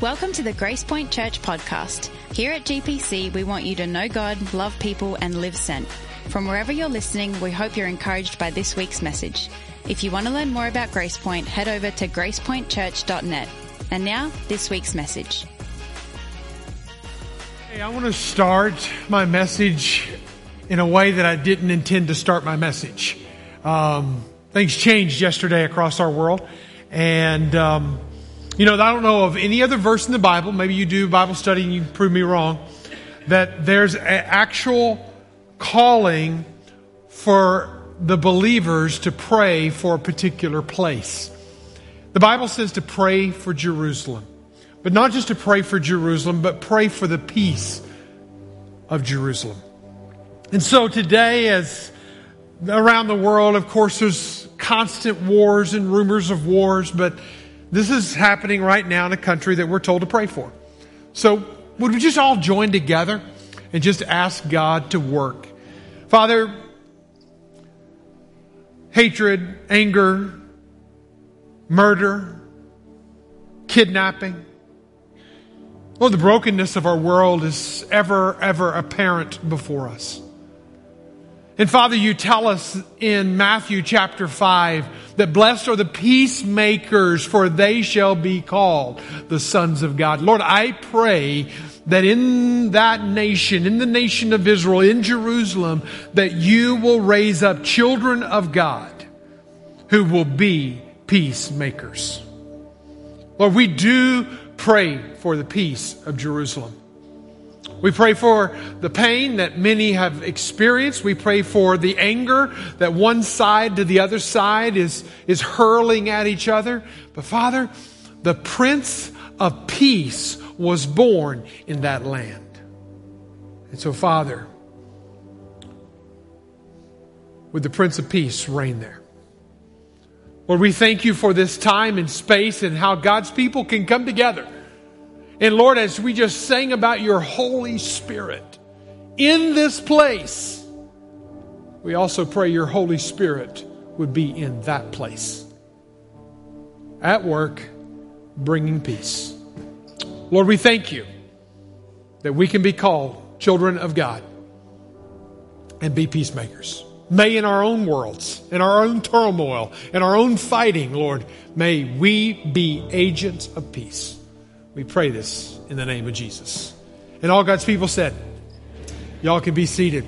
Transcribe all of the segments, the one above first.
Welcome to the Grace Point Church podcast. Here at GPC, we want you to know God, love people, and live sent. From wherever you're listening, we hope you're encouraged by this week's message. If you want to learn more about Grace Point, head over to gracepointchurch.net. And now, this week's message. Hey, I want to start my message in a way that I didn't intend to start my message. Um, things changed yesterday across our world, and um, you know, I don't know of any other verse in the Bible, maybe you do Bible study and you prove me wrong, that there's an actual calling for the believers to pray for a particular place. The Bible says to pray for Jerusalem. But not just to pray for Jerusalem, but pray for the peace of Jerusalem. And so today, as around the world, of course, there's constant wars and rumors of wars, but this is happening right now in a country that we're told to pray for. So, would we just all join together and just ask God to work? Father, hatred, anger, murder, kidnapping. Lord, the brokenness of our world is ever, ever apparent before us. And Father, you tell us in Matthew chapter 5 that blessed are the peacemakers, for they shall be called the sons of God. Lord, I pray that in that nation, in the nation of Israel, in Jerusalem, that you will raise up children of God who will be peacemakers. Lord, we do pray for the peace of Jerusalem. We pray for the pain that many have experienced. We pray for the anger that one side to the other side is, is hurling at each other. But Father, the Prince of Peace was born in that land. And so, Father, would the Prince of Peace reign there? Lord, we thank you for this time and space and how God's people can come together and Lord, as we just sang about your Holy Spirit in this place, we also pray your Holy Spirit would be in that place. At work, bringing peace. Lord, we thank you that we can be called children of God and be peacemakers. May in our own worlds, in our own turmoil, in our own fighting, Lord, may we be agents of peace. We pray this in the name of Jesus. And all God's people said, Y'all can be seated.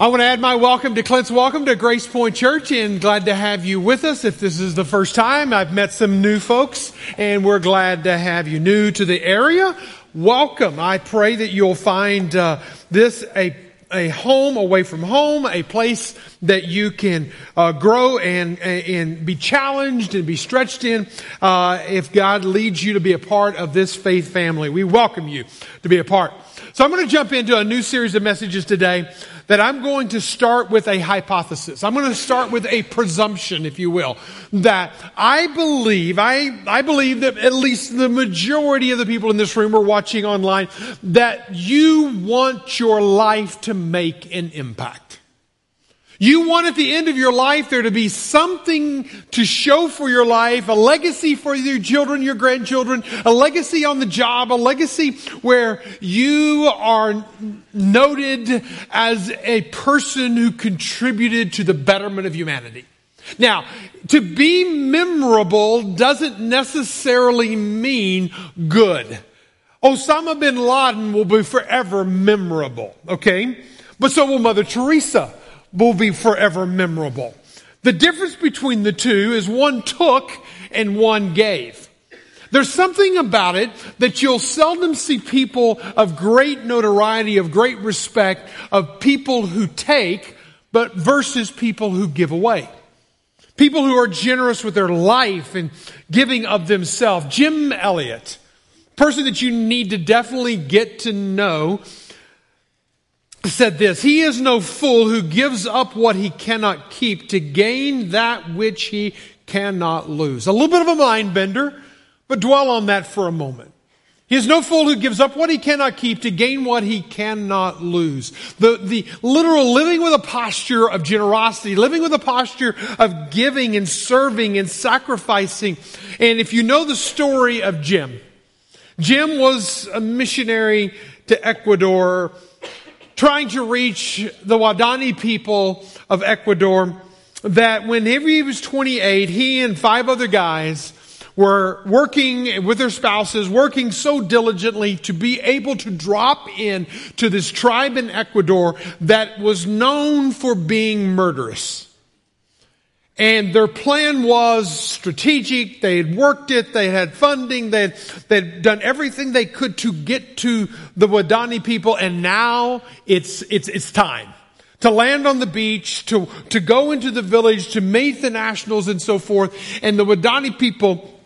I want to add my welcome to Clint's welcome to Grace Point Church and glad to have you with us. If this is the first time, I've met some new folks and we're glad to have you new to the area. Welcome. I pray that you'll find uh, this a a home away from home, a place that you can uh, grow and and be challenged and be stretched in. Uh, if God leads you to be a part of this faith family, we welcome you to be a part. So I'm going to jump into a new series of messages today that I'm going to start with a hypothesis. I'm going to start with a presumption, if you will, that I believe, I, I believe that at least the majority of the people in this room are watching online, that you want your life to make an impact. You want at the end of your life there to be something to show for your life, a legacy for your children, your grandchildren, a legacy on the job, a legacy where you are noted as a person who contributed to the betterment of humanity. Now, to be memorable doesn't necessarily mean good. Osama bin Laden will be forever memorable, okay? But so will Mother Teresa will be forever memorable. The difference between the two is one took and one gave. There's something about it that you'll seldom see people of great notoriety, of great respect, of people who take, but versus people who give away. People who are generous with their life and giving of themselves. Jim Elliot, person that you need to definitely get to know said this He is no fool who gives up what he cannot keep to gain that which he cannot lose. A little bit of a mind bender, but dwell on that for a moment. He is no fool who gives up what he cannot keep to gain what he cannot lose. The, the literal living with a posture of generosity, living with a posture of giving and serving and sacrificing. And if you know the story of Jim, Jim was a missionary to Ecuador, trying to reach the Wadani people of Ecuador, that whenever he was 28, he and five other guys were working with their spouses, working so diligently to be able to drop in to this tribe in Ecuador that was known for being murderous. And their plan was strategic. They had worked it. They had funding. They had, they'd done everything they could to get to the Wadani people. And now it's, it's, it's time to land on the beach, to, to go into the village, to meet the nationals and so forth. And the Wadani people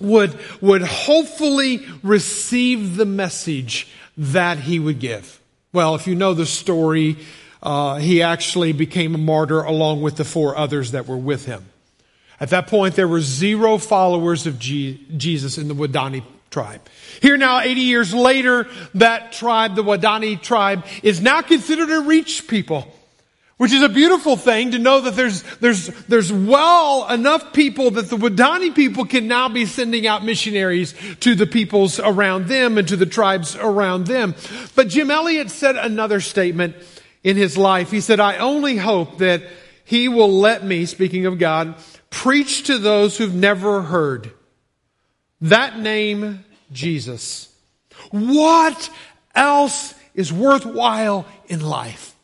would, would hopefully receive the message that he would give. Well, if you know the story, uh, he actually became a martyr along with the four others that were with him. At that point, there were zero followers of G- Jesus in the Wadani tribe. Here now, 80 years later, that tribe, the Wadani tribe, is now considered a reach people. Which is a beautiful thing to know that there's, there's, there's well enough people that the Wadani people can now be sending out missionaries to the peoples around them and to the tribes around them. But Jim Elliot said another statement in his life. He said, I only hope that he will let me, speaking of God, preach to those who've never heard that name, Jesus. What else is worthwhile in life?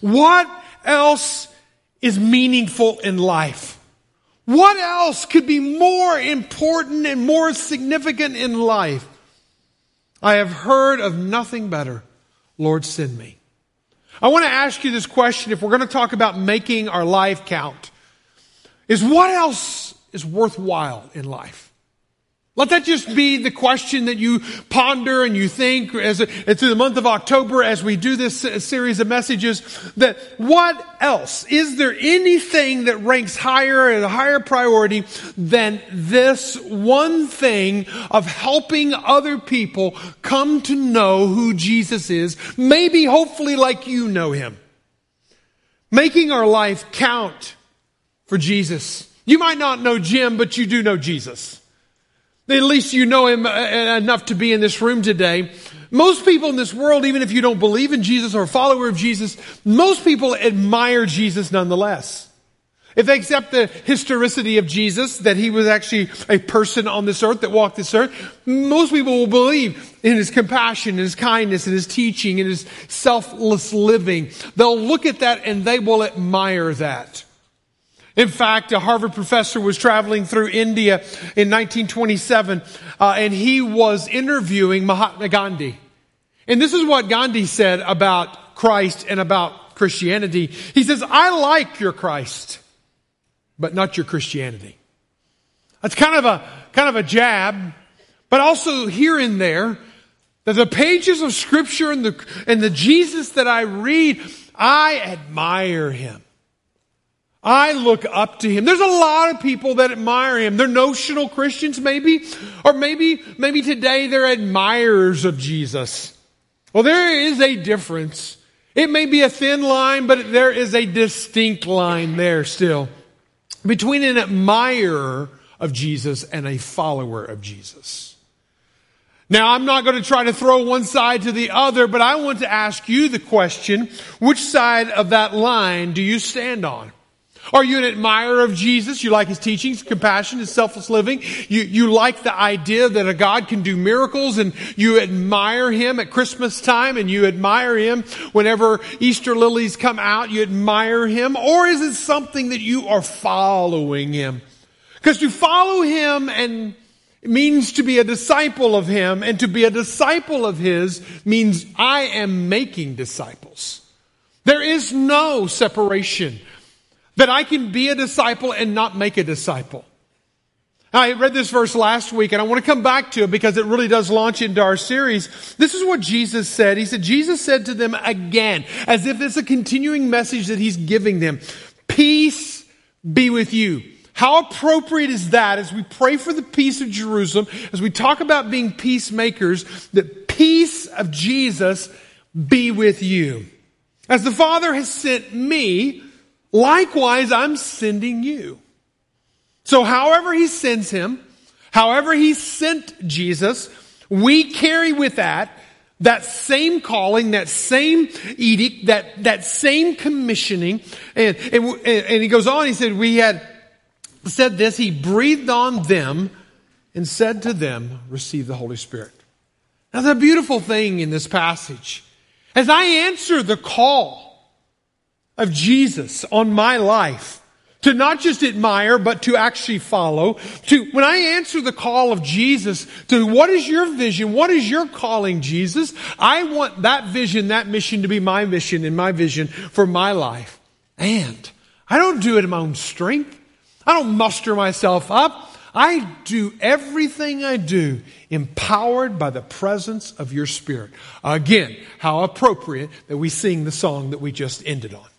What else is meaningful in life? What else could be more important and more significant in life? I have heard of nothing better. Lord, send me. I want to ask you this question if we're going to talk about making our life count. Is what else is worthwhile in life? Let that just be the question that you ponder and you think as, through the month of October as we do this series of messages that what else? Is there anything that ranks higher and a higher priority than this one thing of helping other people come to know who Jesus is? Maybe hopefully like you know him. Making our life count for Jesus. You might not know Jim, but you do know Jesus. At least you know him uh, uh, enough to be in this room today. Most people in this world, even if you don't believe in Jesus or a follower of Jesus, most people admire Jesus nonetheless. If they accept the historicity of Jesus, that he was actually a person on this earth that walked this earth, most people will believe in his compassion, and his kindness, and his teaching, and his selfless living. They'll look at that and they will admire that. In fact, a Harvard professor was traveling through India in 1927, uh, and he was interviewing Mahatma Gandhi. And this is what Gandhi said about Christ and about Christianity. He says, I like your Christ, but not your Christianity. That's kind of a, kind of a jab, but also here and there, that the pages of scripture and the, and the Jesus that I read, I admire him. I look up to him. There's a lot of people that admire him. They're notional Christians, maybe, or maybe, maybe today they're admirers of Jesus. Well, there is a difference. It may be a thin line, but there is a distinct line there still between an admirer of Jesus and a follower of Jesus. Now, I'm not going to try to throw one side to the other, but I want to ask you the question, which side of that line do you stand on? Are you an admirer of Jesus? You like his teachings, compassion, his selfless living. You, you like the idea that a God can do miracles and you admire him at Christmas time and you admire him whenever Easter lilies come out. You admire him. Or is it something that you are following him? Because to follow him and means to be a disciple of him and to be a disciple of his means I am making disciples. There is no separation that I can be a disciple and not make a disciple. I read this verse last week and I want to come back to it because it really does launch into our series. This is what Jesus said. He said, Jesus said to them again, as if it's a continuing message that he's giving them, peace be with you. How appropriate is that as we pray for the peace of Jerusalem, as we talk about being peacemakers, that peace of Jesus be with you. As the Father has sent me, likewise I'm sending you. So however he sends him, however he sent Jesus, we carry with that that same calling, that same edict, that, that same commissioning. And, and, and he goes on, he said, we had said this, he breathed on them and said to them, receive the Holy Spirit. Now the beautiful thing in this passage, as I answer the call of Jesus on my life, to not just admire, but to actually follow. To, when I answer the call of Jesus to what is your vision? What is your calling, Jesus? I want that vision, that mission to be my mission and my vision for my life. And I don't do it in my own strength. I don't muster myself up. I do everything I do empowered by the presence of your Spirit. Again, how appropriate that we sing the song that we just ended on.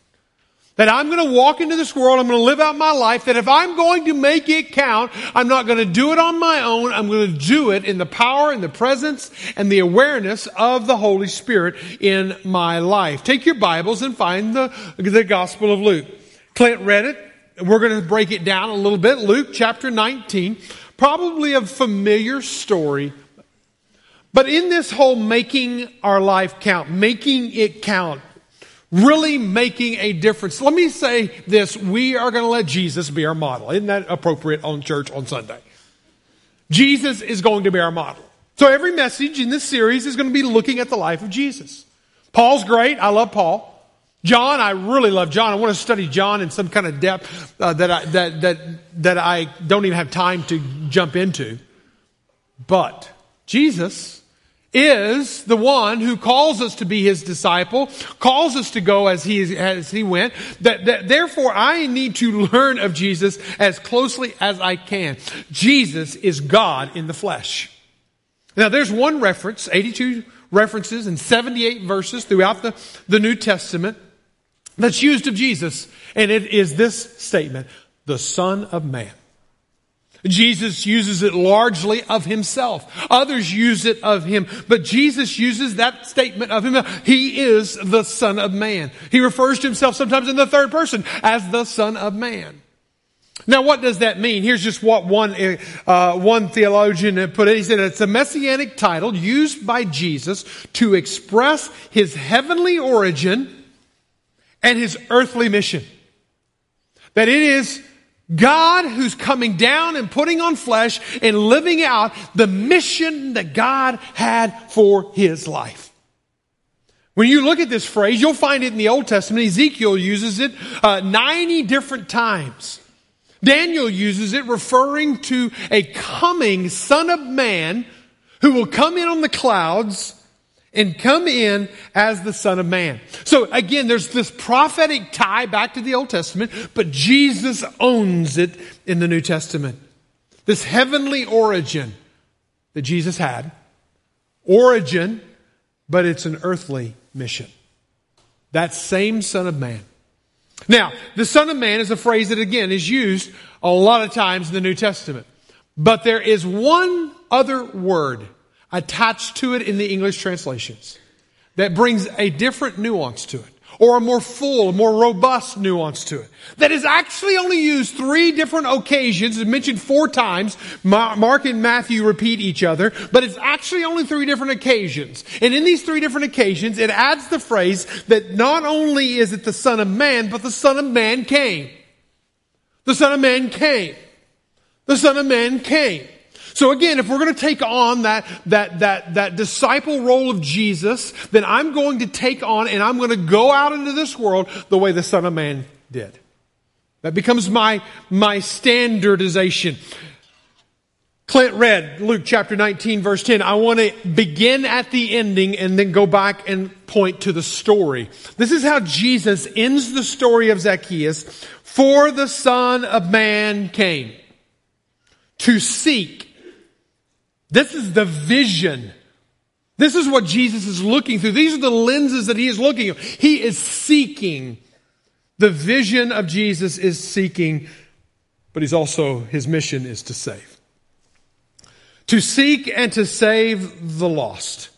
That I'm going to walk into this world, I'm going to live out my life, that if I'm going to make it count, I'm not going to do it on my own, I'm going to do it in the power and the presence and the awareness of the Holy Spirit in my life. Take your Bibles and find the, the Gospel of Luke. Clint read it. We're going to break it down a little bit. Luke chapter 19, probably a familiar story. But in this whole making our life count, making it count, really making a difference. Let me say this. We are going to let Jesus be our model. Isn't that appropriate on church on Sunday? Jesus is going to be our model. So every message in this series is going to be looking at the life of Jesus. Paul's great. I love Paul. John, I really love John. I want to study John in some kind of depth uh, that, I, that, that, that I don't even have time to jump into. But Jesus is the one who calls us to be his disciple, calls us to go as he, as he went. That, that, therefore, I need to learn of Jesus as closely as I can. Jesus is God in the flesh. Now, there's one reference, 82 references and 78 verses throughout the, the New Testament that's used of Jesus, and it is this statement, the Son of Man. Jesus uses it largely of himself. Others use it of him, but Jesus uses that statement of him. He is the Son of Man. He refers to himself sometimes in the third person as the Son of Man. Now, what does that mean? Here's just what one, uh, one theologian put it. He said it's a messianic title used by Jesus to express his heavenly origin and his earthly mission. That it is God who's coming down and putting on flesh and living out the mission that God had for his life. When you look at this phrase, you'll find it in the Old Testament. Ezekiel uses it uh, 90 different times. Daniel uses it referring to a coming Son of Man who will come in on the clouds and come in as the Son of Man. So again, there's this prophetic tie back to the Old Testament, but Jesus owns it in the New Testament. This heavenly origin that Jesus had, origin, but it's an earthly mission. That same Son of Man. Now, the Son of Man is a phrase that again is used a lot of times in the New Testament. But there is one other word attached to it in the English translations that brings a different nuance to it or a more full, a more robust nuance to it. That is actually only used three different occasions. It's mentioned four times. Mark and Matthew repeat each other, but it's actually only three different occasions. And in these three different occasions, it adds the phrase that not only is it the Son of Man, but the Son of Man came. The Son of Man came. The Son of Man came. So again, if we're going to take on that, that, that, that disciple role of Jesus, then I'm going to take on and I'm going to go out into this world the way the Son of Man did. That becomes my, my standardization. Clint read Luke chapter 19 verse 10. I want to begin at the ending and then go back and point to the story. This is how Jesus ends the story of Zacchaeus. For the Son of Man came to seek this is the vision. This is what Jesus is looking through. These are the lenses that he is looking at. He is seeking. The vision of Jesus is seeking but he's also, his mission is to save. To seek and to save the lost.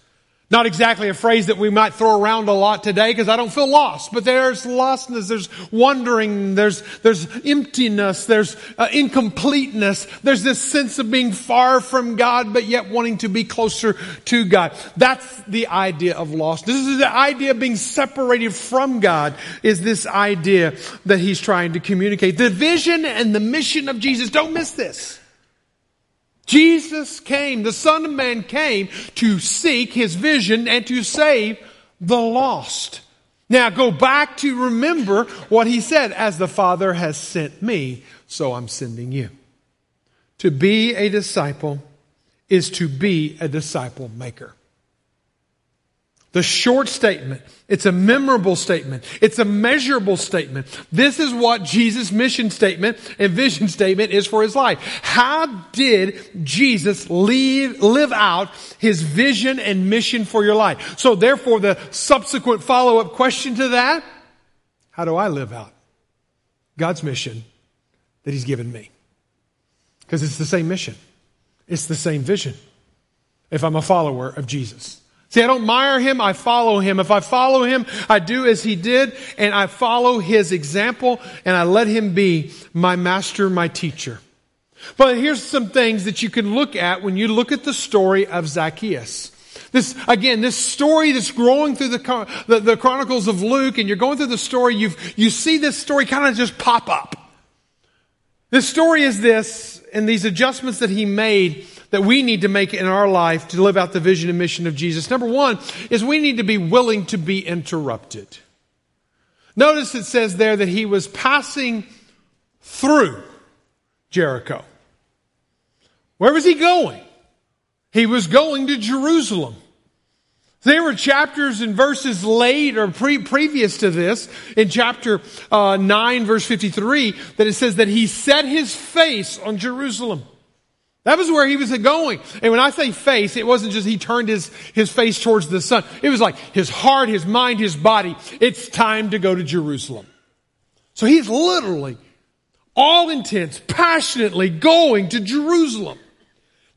Not exactly a phrase that we might throw around a lot today because I don't feel lost, but there's lostness, there's wandering, there's, there's emptiness, there's uh, incompleteness, there's this sense of being far from God but yet wanting to be closer to God. That's the idea of lost. This is the idea of being separated from God is this idea that he's trying to communicate. The vision and the mission of Jesus, don't miss this. Jesus came, the Son of Man came to seek his vision and to save the lost. Now go back to remember what he said, as the Father has sent me, so I'm sending you. To be a disciple is to be a disciple maker. The short statement. It's a memorable statement. It's a measurable statement. This is what Jesus' mission statement and vision statement is for his life. How did Jesus leave, live out his vision and mission for your life? So therefore, the subsequent follow-up question to that, how do I live out God's mission that he's given me? Because it's the same mission. It's the same vision. If I'm a follower of Jesus. See, I don't admire him, I follow him. If I follow him, I do as he did, and I follow his example, and I let him be my master, my teacher. But here's some things that you can look at when you look at the story of Zacchaeus. This, again, this story that's growing through the, the, the Chronicles of Luke, and you're going through the story, you you see this story kind of just pop up. This story is this, and these adjustments that he made that we need to make in our life to live out the vision and mission of Jesus. Number one is we need to be willing to be interrupted. Notice it says there that he was passing through Jericho. Where was he going? He was going to Jerusalem. There were chapters and verses late or pre- previous to this, in chapter uh, 9, verse 53, that it says that he set his face on Jerusalem. That was where he was going. And when I say face, it wasn't just he turned his, his face towards the sun. It was like his heart, his mind, his body. It's time to go to Jerusalem. So he's literally, all intense, passionately going to Jerusalem.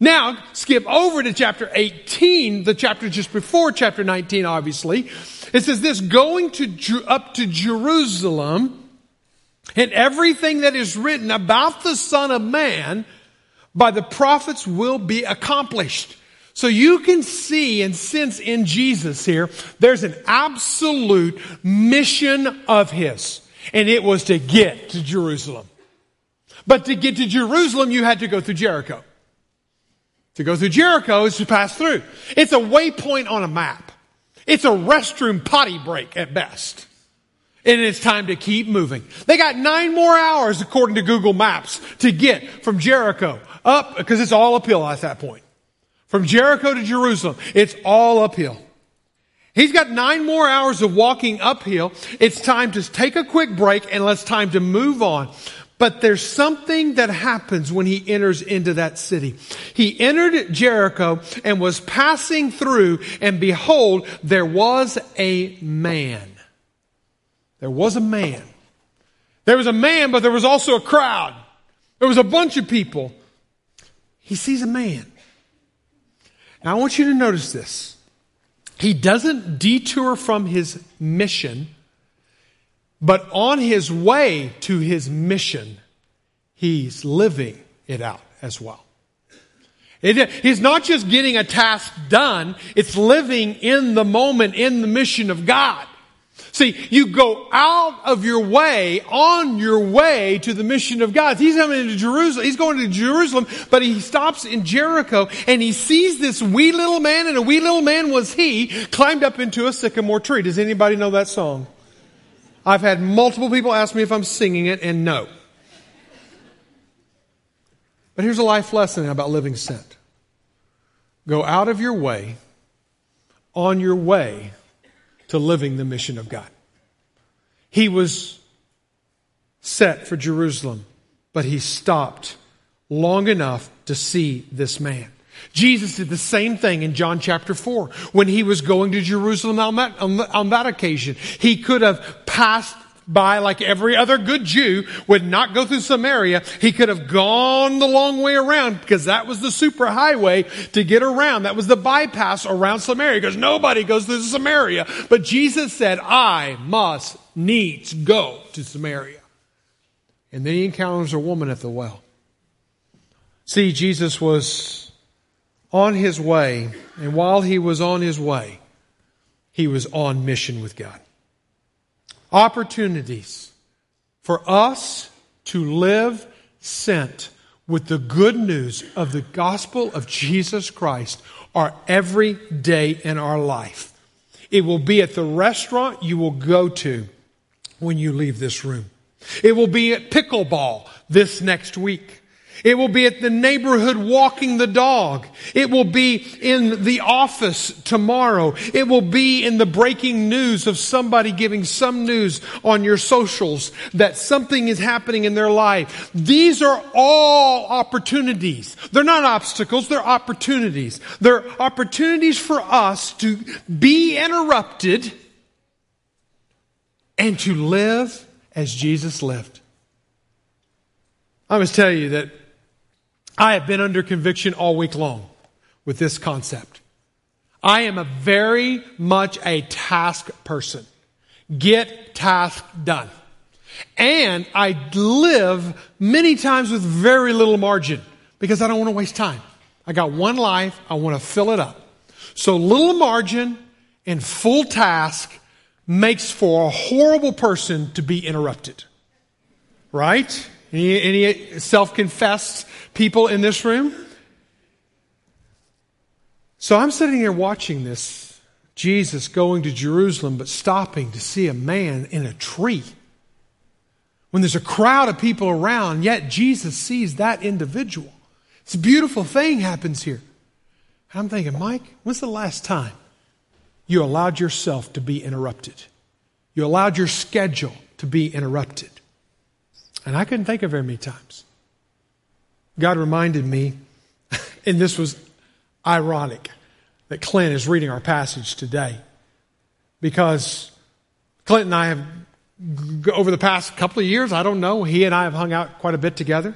Now, skip over to chapter 18, the chapter just before chapter 19, obviously. It says this, going to, up to Jerusalem, and everything that is written about the Son of Man by the prophets will be accomplished. So you can see and sense in Jesus here, there's an absolute mission of His. And it was to get to Jerusalem. But to get to Jerusalem, you had to go through Jericho. To go through Jericho is to pass through. It's a waypoint on a map. It's a restroom potty break at best. And it's time to keep moving. They got nine more hours according to Google Maps to get from Jericho up, because it's all uphill at that point. From Jericho to Jerusalem, it's all uphill. He's got nine more hours of walking uphill. It's time to take a quick break and let's time to move on. But there's something that happens when he enters into that city. He entered Jericho and was passing through and behold, there was a man. There was a man. There was a man, but there was also a crowd. There was a bunch of people. He sees a man. Now I want you to notice this. He doesn't detour from his mission, but on his way to his mission, he's living it out as well. It, he's not just getting a task done, it's living in the moment, in the mission of God. See, you go out of your way, on your way to the mission of God. He's coming into Jerusalem. He's going to Jerusalem, but he stops in Jericho and he sees this wee little man, and a wee little man was he, climbed up into a sycamore tree. Does anybody know that song? I've had multiple people ask me if I'm singing it, and no. But here's a life lesson about living sent. Go out of your way, on your way to living the mission of God. He was set for Jerusalem, but he stopped long enough to see this man. Jesus did the same thing in John chapter 4 when he was going to Jerusalem on that, on that occasion. He could have passed by like every other good Jew would not go through Samaria. He could have gone the long way around because that was the super highway to get around. That was the bypass around Samaria because nobody goes through Samaria. But Jesus said, I must needs go to Samaria. And then he encounters a woman at the well. See, Jesus was on his way, and while he was on his way, he was on mission with God opportunities for us to live sent with the good news of the gospel of Jesus Christ are every day in our life. It will be at the restaurant you will go to when you leave this room. It will be at pickleball this next week. It will be at the neighborhood walking the dog. It will be in the office tomorrow. It will be in the breaking news of somebody giving some news on your socials that something is happening in their life. These are all opportunities. They're not obstacles, they're opportunities. They're opportunities for us to be interrupted and to live as Jesus lived. I must tell you that I have been under conviction all week long with this concept. I am a very much a task person. Get task done. And I live many times with very little margin because I don't want to waste time. I got one life. I want to fill it up. So little margin and full task makes for a horrible person to be interrupted. Right? Any, any self confessed people in this room? So I'm sitting here watching this Jesus going to Jerusalem, but stopping to see a man in a tree. When there's a crowd of people around, yet Jesus sees that individual. It's a beautiful thing happens here. I'm thinking, Mike, when's the last time you allowed yourself to be interrupted? You allowed your schedule to be interrupted. And I couldn't think of very many times. God reminded me, and this was ironic, that Clint is reading our passage today. Because Clint and I have, over the past couple of years, I don't know, he and I have hung out quite a bit together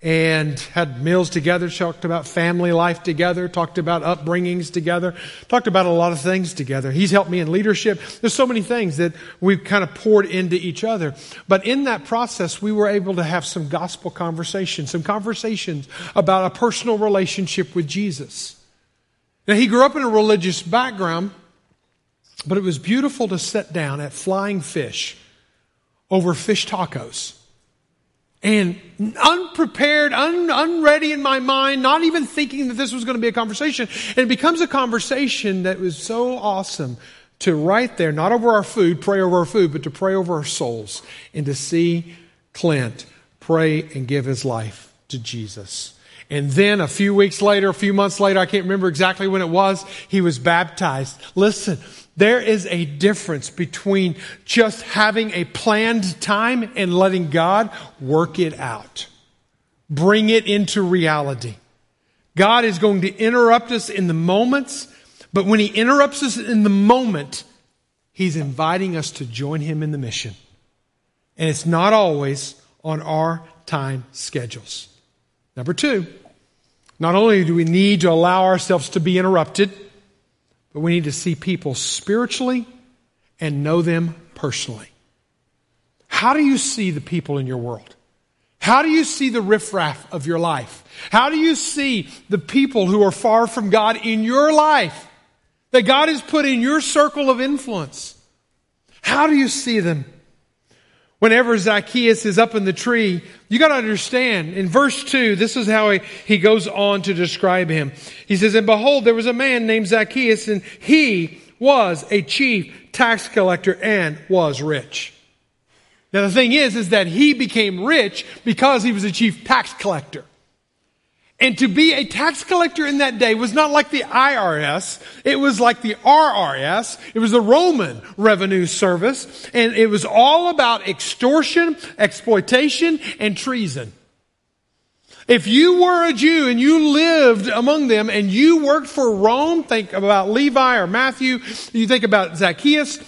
and had meals together, talked about family life together, talked about upbringings together, talked about a lot of things together. He's helped me in leadership. There's so many things that we've kind of poured into each other. But in that process, we were able to have some gospel conversations, some conversations about a personal relationship with Jesus. Now, he grew up in a religious background, but it was beautiful to sit down at Flying Fish over fish tacos and unprepared, un, unready in my mind, not even thinking that this was going to be a conversation. And it becomes a conversation that was so awesome to right there, not over our food, pray over our food, but to pray over our souls and to see Clint pray and give his life to Jesus. And then a few weeks later, a few months later, I can't remember exactly when it was, he was baptized. Listen, there is a difference between just having a planned time and letting God work it out. Bring it into reality. God is going to interrupt us in the moments, but when He interrupts us in the moment, He's inviting us to join Him in the mission. And it's not always on our time schedules. Number two, not only do we need to allow ourselves to be interrupted, but we need to see people spiritually and know them personally. How do you see the people in your world? How do you see the riffraff of your life? How do you see the people who are far from God in your life that God has put in your circle of influence? How do you see them? Whenever Zacchaeus is up in the tree, you got to understand, in verse 2, this is how he, he goes on to describe him. He says, And behold, there was a man named Zacchaeus, and he was a chief tax collector and was rich. Now the thing is, is that he became rich because he was a chief tax collector. And to be a tax collector in that day was not like the IRS. It was like the RRS. It was the Roman revenue service. And it was all about extortion, exploitation, and treason. If you were a Jew and you lived among them and you worked for Rome, think about Levi or Matthew, you think about Zacchaeus,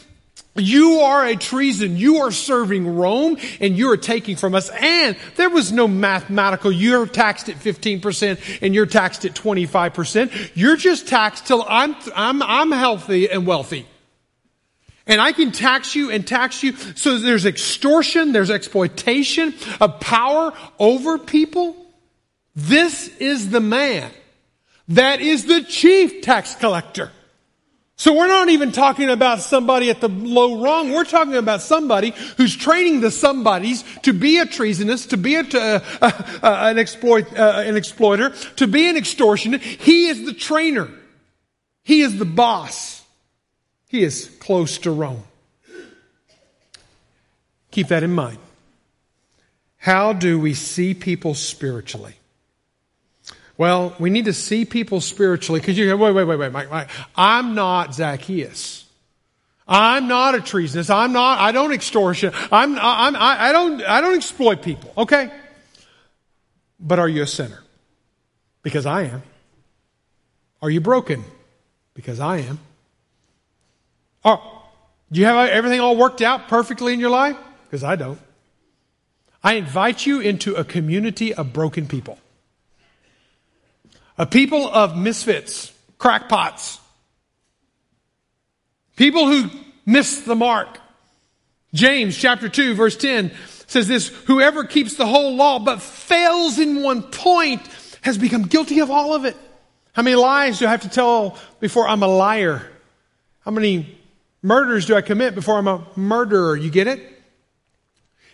You are a treason. You are serving Rome and you are taking from us. And there was no mathematical, you're taxed at 15% and you're taxed at 25%. You're just taxed till I'm, I'm, I'm healthy and wealthy. And I can tax you and tax you. So there's extortion, there's exploitation of power over people. This is the man that is the chief tax collector. So we're not even talking about somebody at the low rung. We're talking about somebody who's training the somebodies to be a treasonous, to be a, uh, uh, an, exploit, uh, an exploiter, to be an extortionist. He is the trainer. He is the boss. He is close to Rome. Keep that in mind. How do we see people spiritually? Well, we need to see people spiritually because you go, wait, wait, wait, wait, Mike, Mike. I'm not Zacchaeus. I'm not a treasonous. I'm not, I don't extortion. I'm, I'm, I don't, I don't exploit people. Okay. But are you a sinner? Because I am. Are you broken? Because I am. Oh, do you have everything all worked out perfectly in your life? Because I don't. I invite you into a community of broken people. A people of misfits, crackpots, people who miss the mark. James chapter 2 verse 10 says this, whoever keeps the whole law but fails in one point has become guilty of all of it. How many lies do I have to tell before I'm a liar? How many murders do I commit before I'm a murderer? You get it?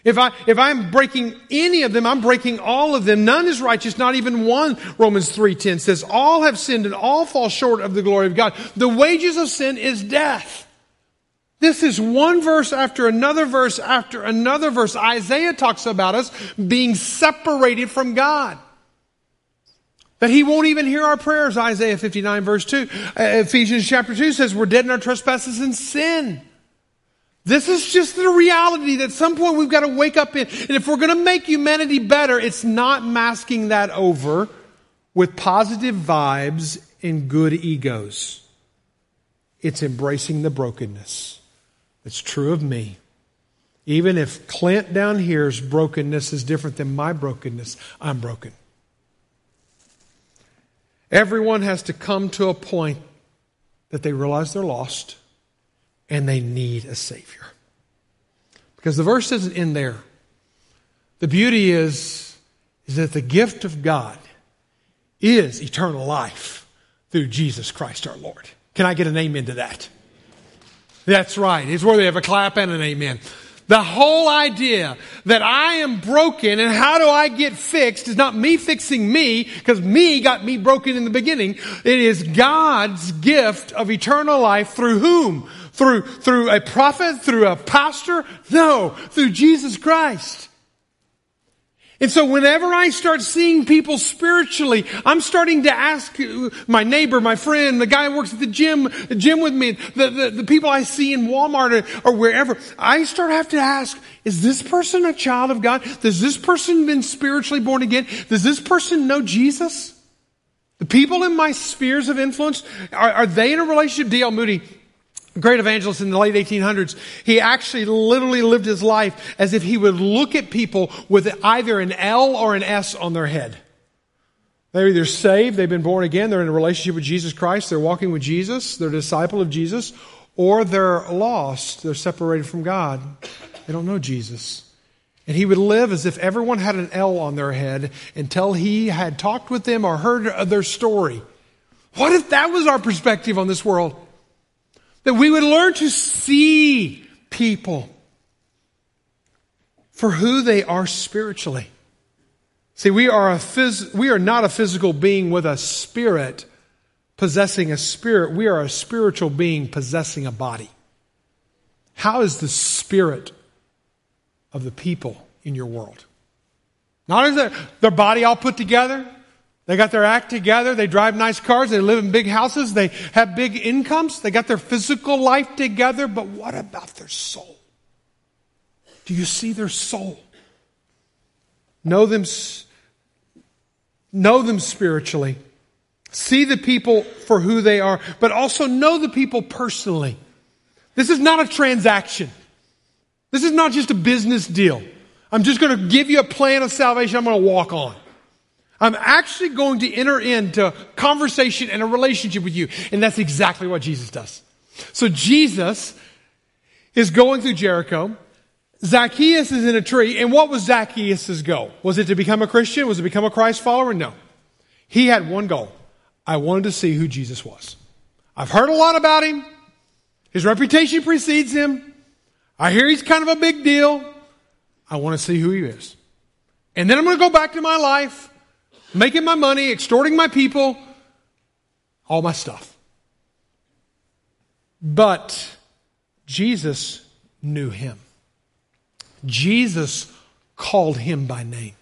If I, if I'm breaking any of them, I'm breaking all of them. None is righteous, not even one. Romans 3.10 says, all have sinned and all fall short of the glory of God. The wages of sin is death. This is one verse after another verse after another verse. Isaiah talks about us being separated from God. That he won't even hear our prayers, Isaiah 59 verse 2. Uh, Ephesians chapter 2 says we're dead in our trespasses and sin. This is just the reality that at some point we've got to wake up in. And if we're going to make humanity better, it's not masking that over with positive vibes and good egos. It's embracing the brokenness. It's true of me. Even if Clint down here's brokenness is different than my brokenness, I'm broken. Everyone has to come to a point that they realize they're lost and they need a Savior. Because the verse isn't in there. The beauty is, is that the gift of God is eternal life through Jesus Christ our Lord. Can I get an amen to that? That's right. It's worthy of a clap and an amen. The whole idea that I am broken and how do I get fixed is not me fixing me because me got me broken in the beginning. It is God's gift of eternal life through whom? Through, through a prophet? Through a pastor? No, through Jesus Christ. And so whenever I start seeing people spiritually, I'm starting to ask my neighbor, my friend, the guy who works at the gym, the gym with me, the, the, the people I see in Walmart or, or wherever, I start have to ask, is this person a child of God? Does this person been spiritually born again? Does this person know Jesus? The people in my spheres of influence, are, are they in a relationship? D.L. Moody great evangelist in the late 1800s, he actually literally lived his life as if he would look at people with either an L or an S on their head. They're either saved, they've been born again, they're in a relationship with Jesus Christ, they're walking with Jesus, they're a disciple of Jesus, or they're lost, they're separated from God. They don't know Jesus. And he would live as if everyone had an L on their head until he had talked with them or heard their story. What if that was our perspective on this world? That we would learn to see people for who they are spiritually. See, we are, a phys- we are not a physical being with a spirit possessing a spirit. We are a spiritual being possessing a body. How is the spirit of the people in your world? Not is their, their body all put together, they got their act together. They drive nice cars. They live in big houses. They have big incomes. They got their physical life together. But what about their soul? Do you see their soul? Know them, know them spiritually. See the people for who they are, but also know the people personally. This is not a transaction. This is not just a business deal. I'm just going to give you a plan of salvation I'm going to walk on. I'm actually going to enter into conversation and a relationship with you. And that's exactly what Jesus does. So Jesus is going through Jericho. Zacchaeus is in a tree. And what was Zacchaeus' goal? Was it to become a Christian? Was it to become a Christ follower? No. He had one goal. I wanted to see who Jesus was. I've heard a lot about him. His reputation precedes him. I hear he's kind of a big deal. I want to see who he is. And then I'm going to go back to my life, making my money, extorting my people, all my stuff. But Jesus knew him. Jesus called him by name.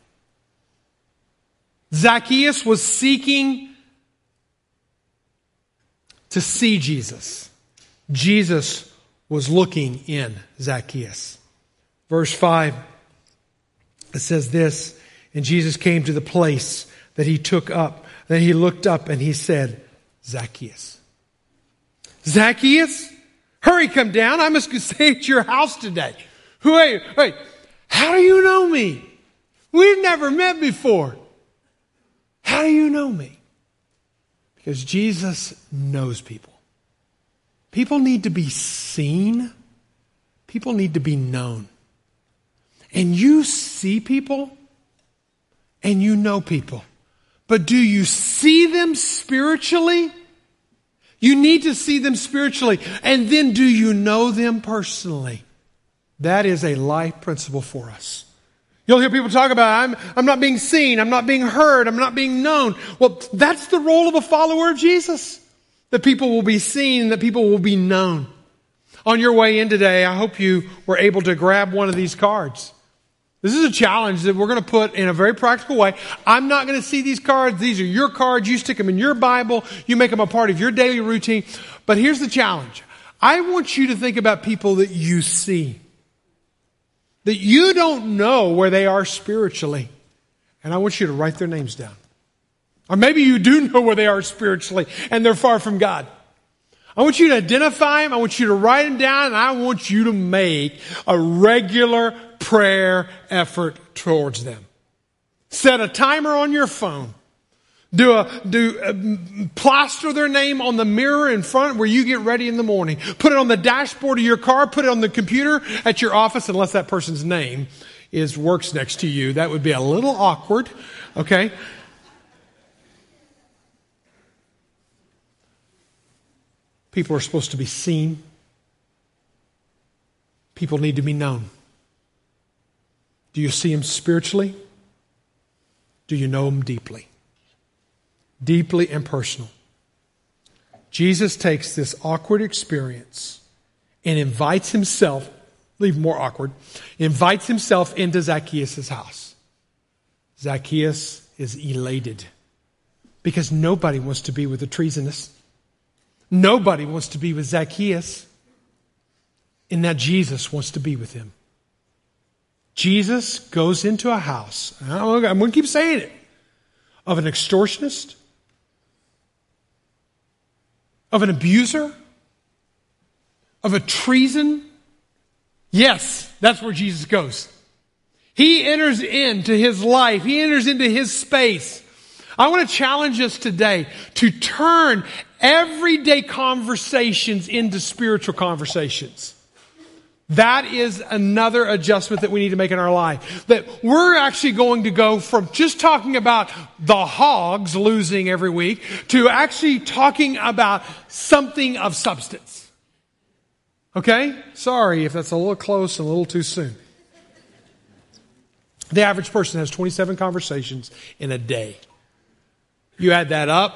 Zacchaeus was seeking to see Jesus. Jesus was looking in Zacchaeus. Verse 5, it says this, and Jesus came to the place that he took up. Then he looked up and he said, Zacchaeus. Zacchaeus, hurry, come down. I must stay at your house today. Wait, wait, how do you know me? We've never met before. How do you know me? Because Jesus knows people. People need to be seen. People need to be known. And you see people and you know people. But do you see them spiritually? You need to see them spiritually. And then do you know them personally? That is a life principle for us. You'll hear people talk about, I'm, I'm not being seen, I'm not being heard, I'm not being known. Well, that's the role of a follower of Jesus. That people will be seen, that people will be known. On your way in today, I hope you were able to grab one of these cards. This is a challenge that we're going to put in a very practical way. I'm not going to see these cards. These are your cards. You stick them in your Bible. You make them a part of your daily routine. But here's the challenge. I want you to think about people that you see that you don't know where they are spiritually. And I want you to write their names down. Or maybe you do know where they are spiritually and they're far from God. I want you to identify them. I want you to write them down and I want you to make a regular prayer effort towards them. Set a timer on your phone. Do a, do a, plaster their name on the mirror in front where you get ready in the morning. Put it on the dashboard of your car. Put it on the computer at your office, unless that person's name is works next to you. That would be a little awkward. Okay. People are supposed to be seen. People need to be known. Do you see them spiritually? Do you know them deeply? deeply and personal. Jesus takes this awkward experience and invites himself, leave more awkward, invites himself into Zacchaeus' house. Zacchaeus is elated because nobody wants to be with a treasonous. Nobody wants to be with Zacchaeus. And now Jesus wants to be with him. Jesus goes into a house, I'm going to keep saying it, of an extortionist, of an abuser? Of a treason? Yes, that's where Jesus goes. He enters into his life. He enters into his space. I want to challenge us today to turn everyday conversations into spiritual conversations. That is another adjustment that we need to make in our life. That we're actually going to go from just talking about the hogs losing every week to actually talking about something of substance. Okay? Sorry if that's a little close and a little too soon. The average person has 27 conversations in a day. You add that up,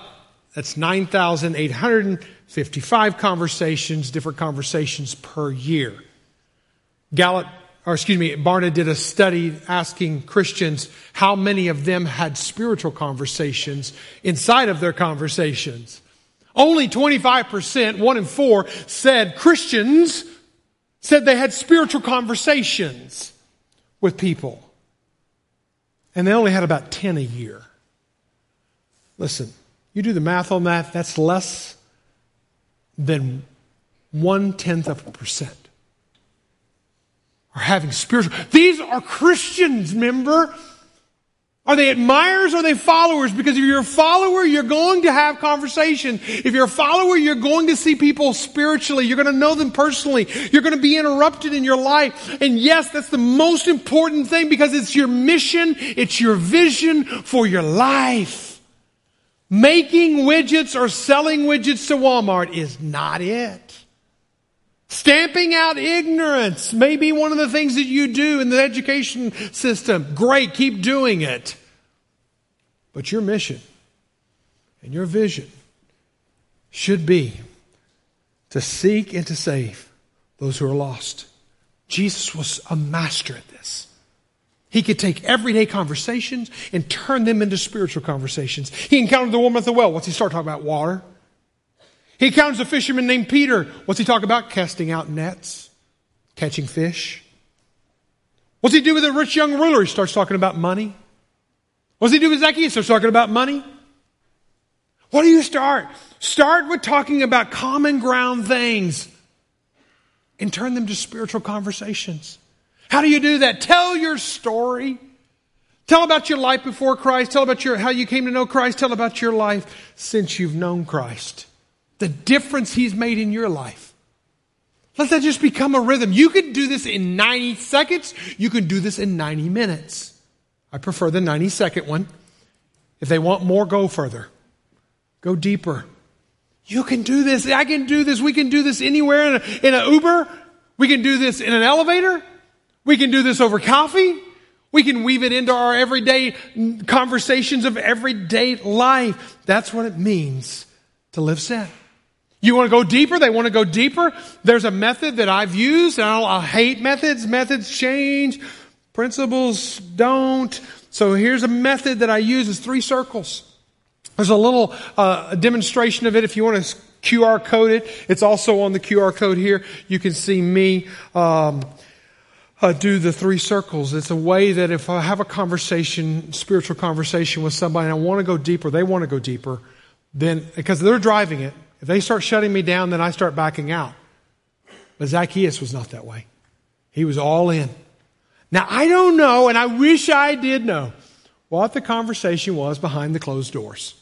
that's 9,855 conversations, different conversations per year. Gallup, or excuse me, Barna did a study asking Christians how many of them had spiritual conversations inside of their conversations. Only 25%, one in four, said Christians said they had spiritual conversations with people. And they only had about 10 a year. Listen, you do the math on that, that's less than one tenth of a percent are having spiritual. These are Christians, remember? Are they admirers or are they followers? Because if you're a follower, you're going to have conversation. If you're a follower, you're going to see people spiritually. You're going to know them personally. You're going to be interrupted in your life. And yes, that's the most important thing because it's your mission. It's your vision for your life. Making widgets or selling widgets to Walmart is not it. Stamping out ignorance may be one of the things that you do in the education system. Great, keep doing it. But your mission and your vision should be to seek and to save those who are lost. Jesus was a master at this. He could take everyday conversations and turn them into spiritual conversations. He encountered the woman at the well. What's he start talking about? Water. He encounters a fisherman named Peter. What's he talk about? Casting out nets, catching fish. What's he do with a rich young ruler? He starts talking about money. What's he do with Zacchaeus? He starts talking about money. What do you start? Start with talking about common ground things and turn them to spiritual conversations. How do you do that? Tell your story. Tell about your life before Christ. Tell about your, how you came to know Christ. Tell about your life since you've known Christ the difference He's made in your life. Let that just become a rhythm. You can do this in 90 seconds. You can do this in 90 minutes. I prefer the 90 second one. If they want more, go further. Go deeper. You can do this. I can do this. We can do this anywhere in, a, an Uber. We can do this in an elevator. We can do this over coffee. We can weave it into our everyday conversations of everyday life. That's what it means to live sent. You want to go deeper? They want to go deeper. There's a method that I've used, and I hate methods. Methods change, principles don't. So here's a method that I use: is three circles. There's a little uh, demonstration of it. If you want to QR code it, it's also on the QR code here. You can see me. Um, uh, do the three circles. It's a way that if I have a conversation, spiritual conversation with somebody, and I want to go deeper, they want to go deeper, then because they're driving it, if they start shutting me down, then I start backing out. But Zacchaeus was not that way. He was all in. Now, I don't know, and I wish I did know, what the conversation was behind the closed doors.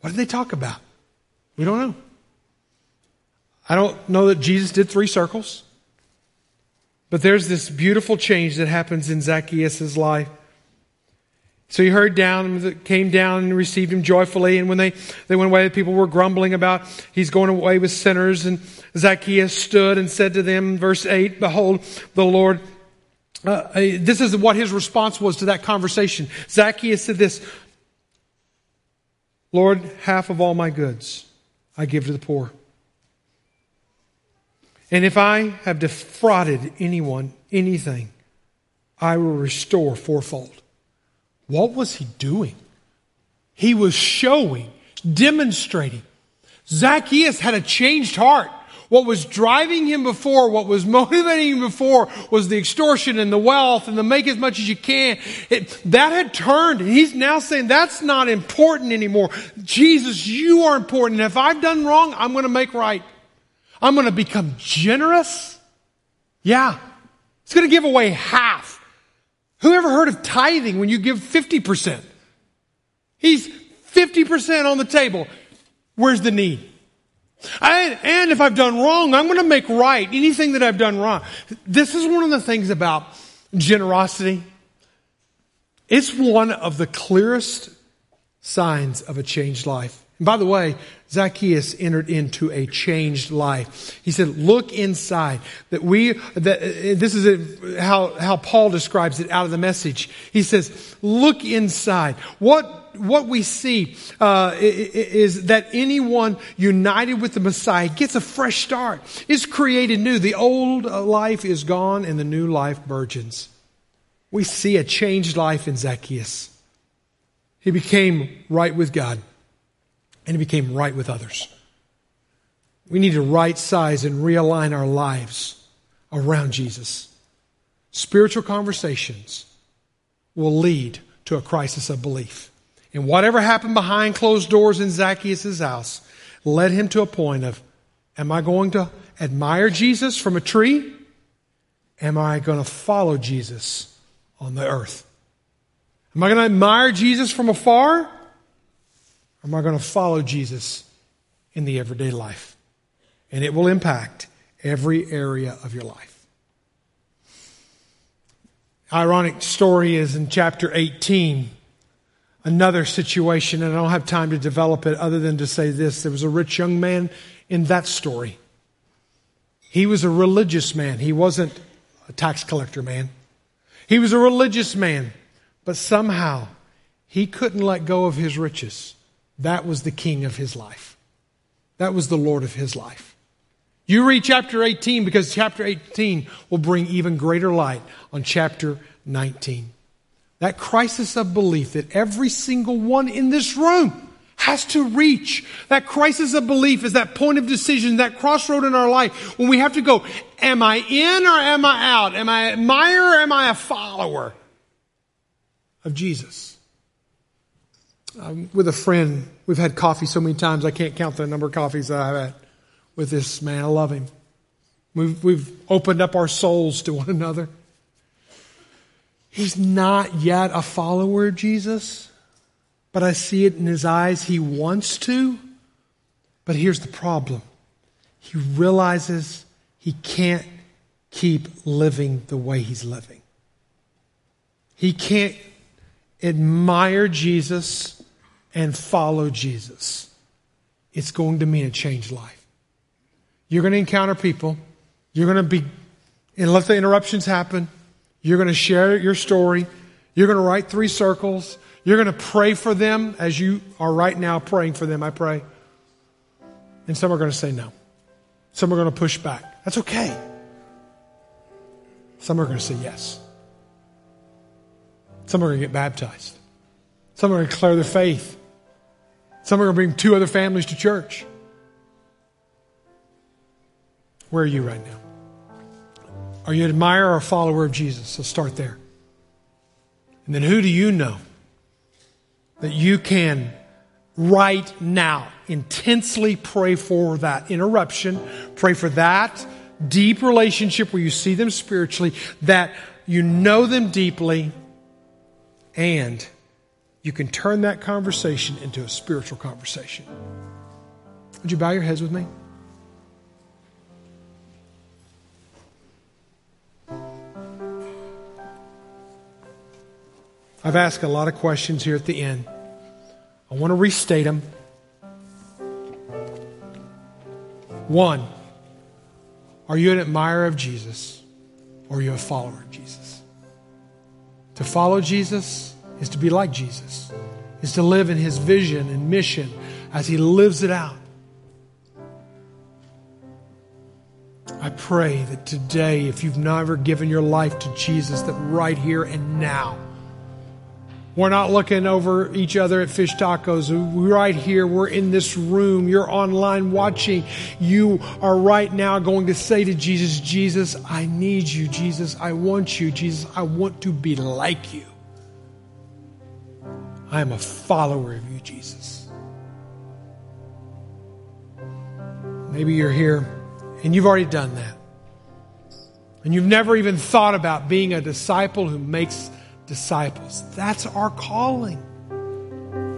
What did they talk about? We don't know. I don't know that Jesus did three circles, but there's this beautiful change that happens in Zacchaeus' life. So he heard down, came down and received him joyfully. And when they, they went away, the people were grumbling about he's going away with sinners. And Zacchaeus stood and said to them, verse 8, Behold, the Lord. Uh, uh, this is what his response was to that conversation. Zacchaeus said this Lord, half of all my goods I give to the poor. And if I have defrauded anyone anything, I will restore fourfold. What was he doing? He was showing, demonstrating. Zacchaeus had a changed heart. What was driving him before, what was motivating him before was the extortion and the wealth and the make as much as you can. It, that had turned. And he's now saying that's not important anymore. Jesus, you are important. And if I've done wrong, I'm going to make right. I'm going to become generous. Yeah. It's going to give away half who ever heard of tithing when you give 50%? He's 50% on the table. Where's the need? And if I've done wrong, I'm going to make right anything that I've done wrong. This is one of the things about generosity. It's one of the clearest signs of a changed life. And by the way, Zacchaeus entered into a changed life. He said, look inside. That we, that, uh, this is how, how Paul describes it out of the message. He says, look inside. What, what we see, uh, is that anyone united with the Messiah gets a fresh start, is created new. The old life is gone and the new life burgeons. We see a changed life in Zacchaeus. He became right with God and he became right with others. We need to right size and realign our lives around Jesus. Spiritual conversations will lead to a crisis of belief. And whatever happened behind closed doors in Zacchaeus' house led him to a point of, Am I going to admire Jesus from a tree? Am I going to follow Jesus on the earth? Am I going to admire Jesus from afar? Am I going to follow Jesus in the everyday life? And it will impact every area of your life. Ironic story is in chapter 18 another situation, and I don't have time to develop it other than to say this. There was a rich young man in that story. He was a religious man. He wasn't a tax collector man. He was a religious man, but somehow he couldn't let go of his riches. That was the king of his life. That was the Lord of his life. You read chapter 18 because chapter 18 will bring even greater light on chapter 19. That crisis of belief that every single one in this room has to reach. That crisis of belief is that point of decision, that crossroad in our life when we have to go, am I in or am I out? Am I an admirer or am I a follower of Jesus? Um, with a friend, we've had coffee so many times I can't count the number of coffees that I've had with this man. I love him. We've, we've opened up our souls to one another. He's not yet a follower of Jesus, but I see it in his eyes. He wants to. But here's the problem he realizes he can't keep living the way he's living. He can't admire Jesus and follow Jesus. It's going to mean a changed life. You're going to encounter people. You're going to be, and let the interruptions happen. You're going to share your story. You're going to write three circles. You're going to pray for them as you are right now praying for them, I pray. And some are going to say no. Some are going to push back. That's okay. Some are going to say yes. Some are going to get baptized. Some are going to declare their faith. Some are going to bring two other families to church. Where are you right now? Are you an admirer or a follower of Jesus? Let's start there. And then who do you know that you can right now intensely pray for that interruption, pray for that deep relationship where you see them spiritually, that you know them deeply, and you can turn that conversation into a spiritual conversation. Would you bow your heads with me? I've asked a lot of questions here at the end. I want to restate them. One, are you an admirer of Jesus or are you a follower of Jesus? To follow Jesus is to be like Jesus, is to live in his vision and mission as he lives it out. I pray that today, if you've never given your life to Jesus, that right here and now, we're not looking over each other at fish tacos. Right here. We're in this room. You're online watching. You are right now going to say to Jesus, Jesus, I need you. Jesus, I want you. Jesus, I want to be like you. I am a follower of you, Jesus. Maybe you're here and you've already done that. And you've never even thought about being a disciple who makes disciples. That's our calling.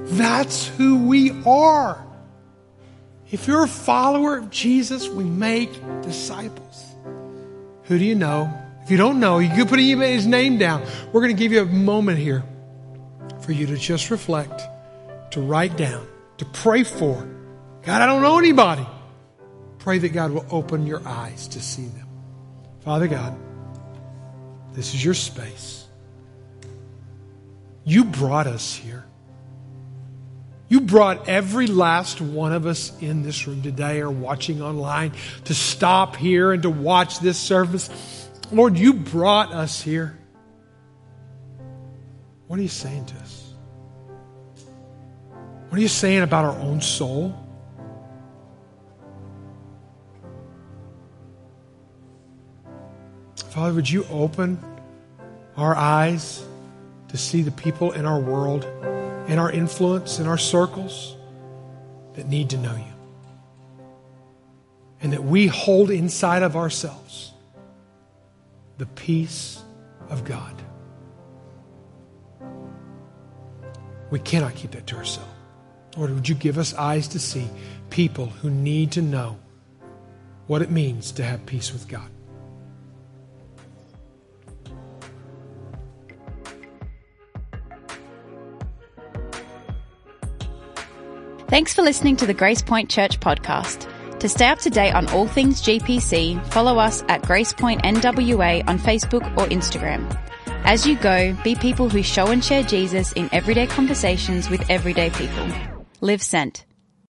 That's who we are. If you're a follower of Jesus, we make disciples. Who do you know? If you don't know, you can put his name down. We're going to give you a moment here for you to just reflect, to write down, to pray for. God, I don't know anybody. Pray that God will open your eyes to see them. Father God, this is your space. You brought us here. You brought every last one of us in this room today or watching online to stop here and to watch this service. Lord, you brought us here. What are you saying to us? What are you saying about our own soul? Father, would you open our eyes? to see the people in our world, in our influence, in our circles that need to know you. and that we hold inside of ourselves the peace of God. We cannot keep that to ourselves. Lord, would you give us eyes to see people who need to know what it means to have peace with God? Thanks for listening to the Grace Point Church podcast. To stay up to date on all things GPC, follow us at Grace Point NWA on Facebook or Instagram. As you go, be people who show and share Jesus in everyday conversations with everyday people. Live sent.